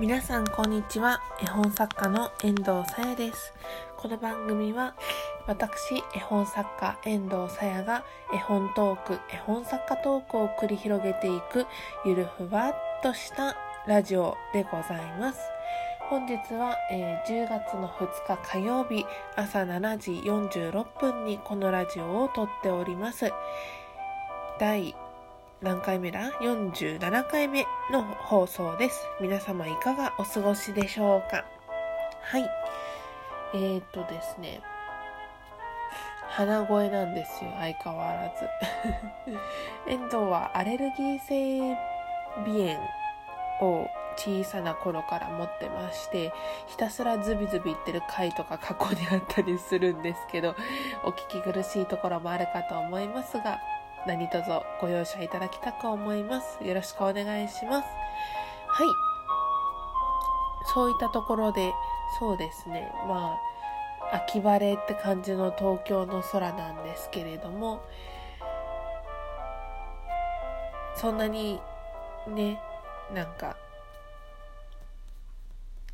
皆さんこんにちは。絵本作家の遠藤さやです。この番組は私絵本作家遠藤さやが絵本トーク絵本作家トークを繰り広げていくゆるふわっとしたラジオでございます。本日は、えー、10月の2日火曜日朝7時46分にこのラジオを撮っております。第何回目だ ?47 回目の放送です。皆様いかがお過ごしでしょうか？はい。えー、っとですね。鼻声なんですよ、相変わらず。遠藤はアレルギー性鼻炎を小さな頃から持ってまして、ひたすらズビズビ言ってる回とか過去にあったりするんですけど、お聞き苦しいところもあるかと思いますが、何卒ご容赦いただきたく思います。よろしくお願いします。はい。そういったところで、そうですね。まあ、秋晴れって感じの東京の空なんですけれども、そんなにね、なんか、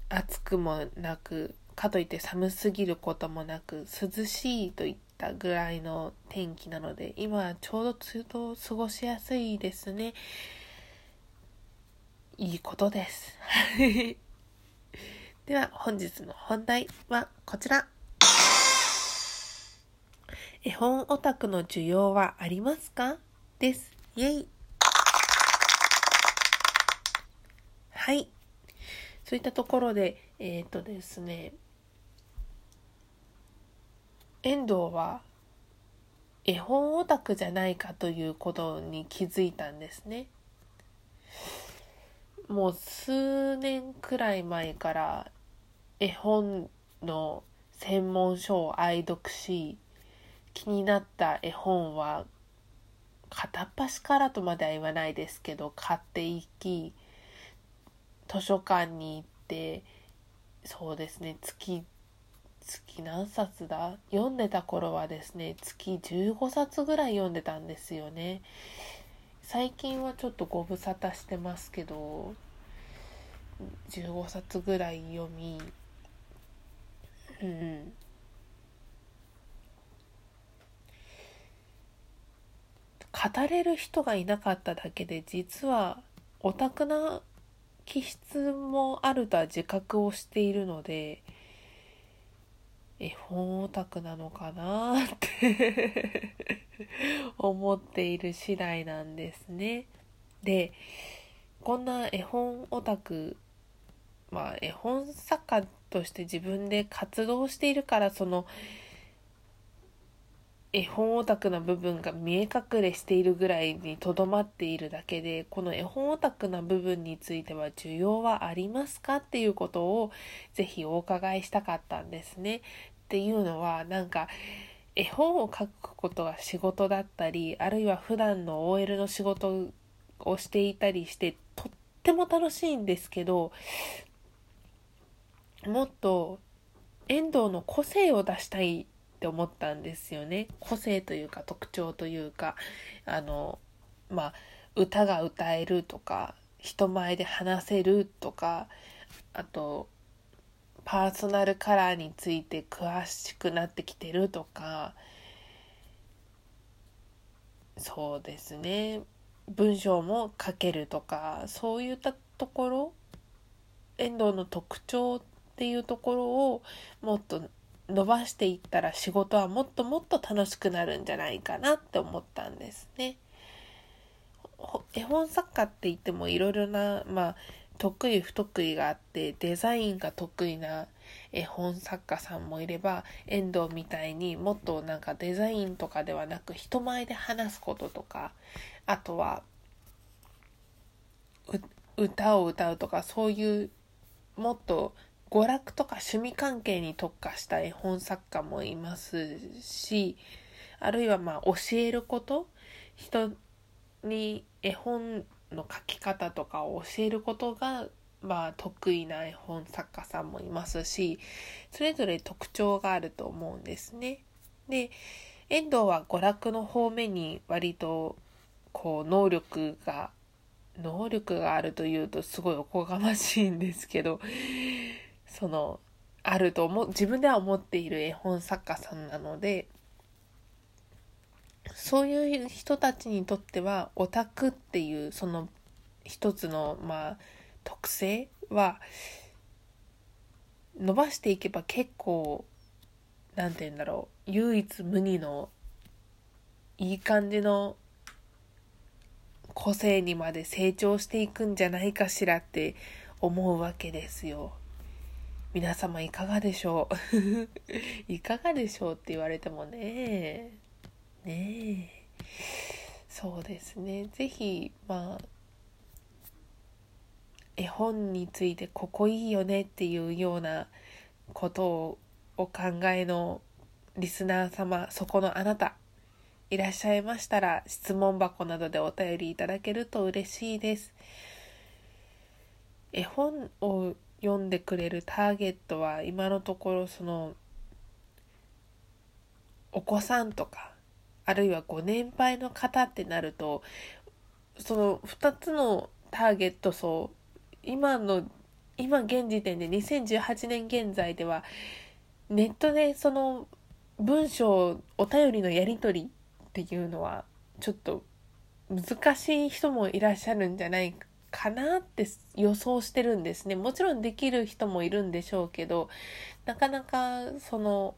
暑くもなく、かといって寒すぎることもなく、涼しいといったぐらいの天気なので、今ちょうど通と過ごしやすいですね。いいことです。では本日の本題はこちら。絵本オタクの需要はありますか？です。イェイ。はい。そういったところで、えっ、ー、とですね、遠藤は絵本オタクじゃないかということに気づいたんですね。もう数年くらい前から絵本の専門書を愛読し気になった絵本は片っ端からとまでは言わないですけど買っていき図書館に行ってそうですね月月何冊だ？読んでた頃はですね月15冊ぐらい読んでたんですよね。最近はちょっとご無沙汰してますけど15冊ぐらい読みうん。語れる人がいなかっただけで実はオタクな気質もあるとは自覚をしているので絵本オタクなのかなって 思っている次第なんですね。で、こんな絵本オタク、まあ絵本作家として自分で活動しているからその絵本オタクな部分が見え隠れしているぐらいにとどまっているだけでこの絵本オタクな部分については需要はありますかっていうことをぜひお伺いしたかったんですね。っていうのはなんか絵本を書くことが仕事だったりあるいは普段の OL の仕事をしていたりしてとっても楽しいんですけどもっと遠藤の個性を出したいって思ったんですよね。個性というか特徴というかあのまあ歌が歌えるとか人前で話せるとかあとパーソナルカラーについて詳しくなってきてるとかそうですね文章も書けるとかそういったところ遠藤の特徴っていうところをもっと伸ばしていったら仕事はもっともっと楽しくなるんじゃないかなって思ったんですね。絵本作家って言ってもいろいろな、まあ、得意不得意があってデザインが得意な絵本作家さんもいれば遠藤みたいにもっとなんかデザインとかではなく人前で話すこととかあとは歌を歌うとかそういうもっと娯楽とか趣味関係に特化した絵本作家もいますしあるいはまあ教えること。人に絵本の書き方とかを教えることがまあ得意な絵本作家さんもいますしそれぞれ特徴があると思うんですね。で遠藤は娯楽の方面に割とこう能力が能力があるというとすごいおこがましいんですけどそのあると思自分では思っている絵本作家さんなのでそういう人たちにとってはオタクっていうその一つのまあ特性は伸ばしていけば結構何て言うんだろう唯一無二のいい感じの個性にまで成長していくんじゃないかしらって思うわけですよ。皆様いかがでしょう？いかがでしょうって言われてもねねそうですね是非まあ絵本についてここいいよねっていうようなことをお考えのリスナー様そこのあなたいらっしゃいましたら質問箱などでお便りいただけると嬉しいです。絵本を読んでくれるターゲットは今のところそのお子さんとかあるいはご年配の方ってなるとその2つのターゲット層今の今現時点で2018年現在ではネットでその文章お便りのやり取りっていうのはちょっと難しい人もいらっしゃるんじゃないかなって予想してるんですね。もちろんできる人もいるんでしょうけどなかなかその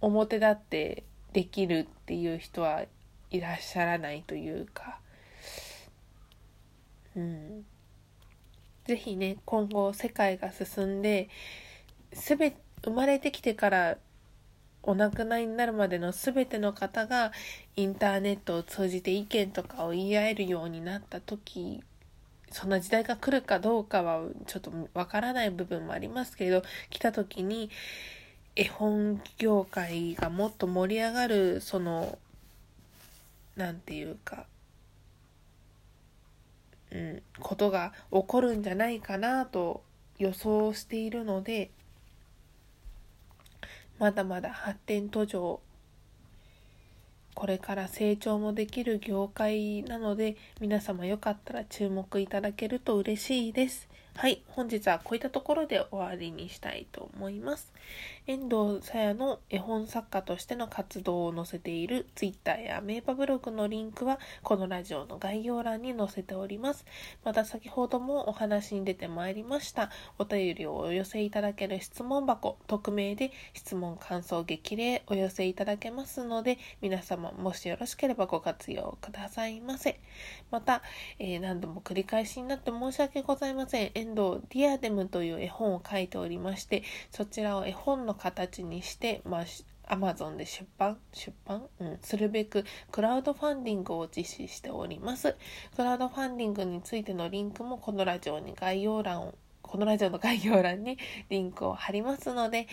表立ってできるっていう人はいらっしゃらないというか。うん。是非ね今後世界が進んで全生まれてきてからお亡くなりになるまでの全ての方がインターネットを通じて意見とかを言い合えるようになった時そんな時代が来るかどうかはちょっとわからない部分もありますけれど来た時に絵本業界がもっと盛り上がるその何て言うかうん、ことが起こるんじゃないかなと予想しているのでまだまだ発展途上これから成長もできる業界なので皆様よかったら注目いただけると嬉しいです。はい、本日はこういったところで終わりにしたいと思います。遠藤さやの絵本作家としての活動を載せている Twitter やメーパブログのリンクはこのラジオの概要欄に載せております。また先ほどもお話に出てまいりましたお便りをお寄せいただける質問箱、匿名で質問、感想、激励お寄せいただけますので皆様もしよろしければご活用くださいませ。また、えー、何度も繰り返しになって申し訳ございません。遠藤ディアデムという絵本を書いておりまして、そちらを絵本の形にして、まあ、アマゾンで出版出版、うん、するべくクラウドファンディングを実施しております。クラウドファンディングについてのリンクもこのラジオに概要欄をこのラジオの概要欄に リンクを貼りますので、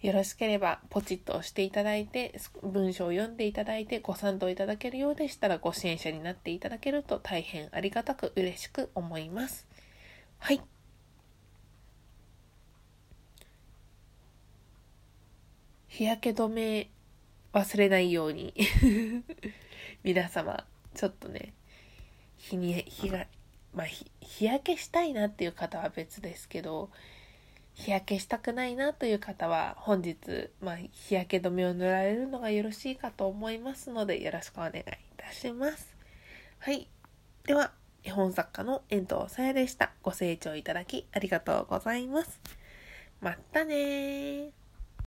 よろしければポチッと押していただいて、文章を読んでいただいてご賛同いただけるようでしたらご支援者になっていただけると大変ありがたく嬉しく思います。はい。日焼け止め忘れないように 皆様、ちょっとね、日に、日が、まあ、日焼けしたいなっていう方は別ですけど、日焼けしたくないなという方は本日、まあ、日焼け止めを塗られるのがよろしいかと思いますのでよろしくお願いいたします。はい。では、絵本作家の遠藤さやでした。ご清聴いただきありがとうございます。またね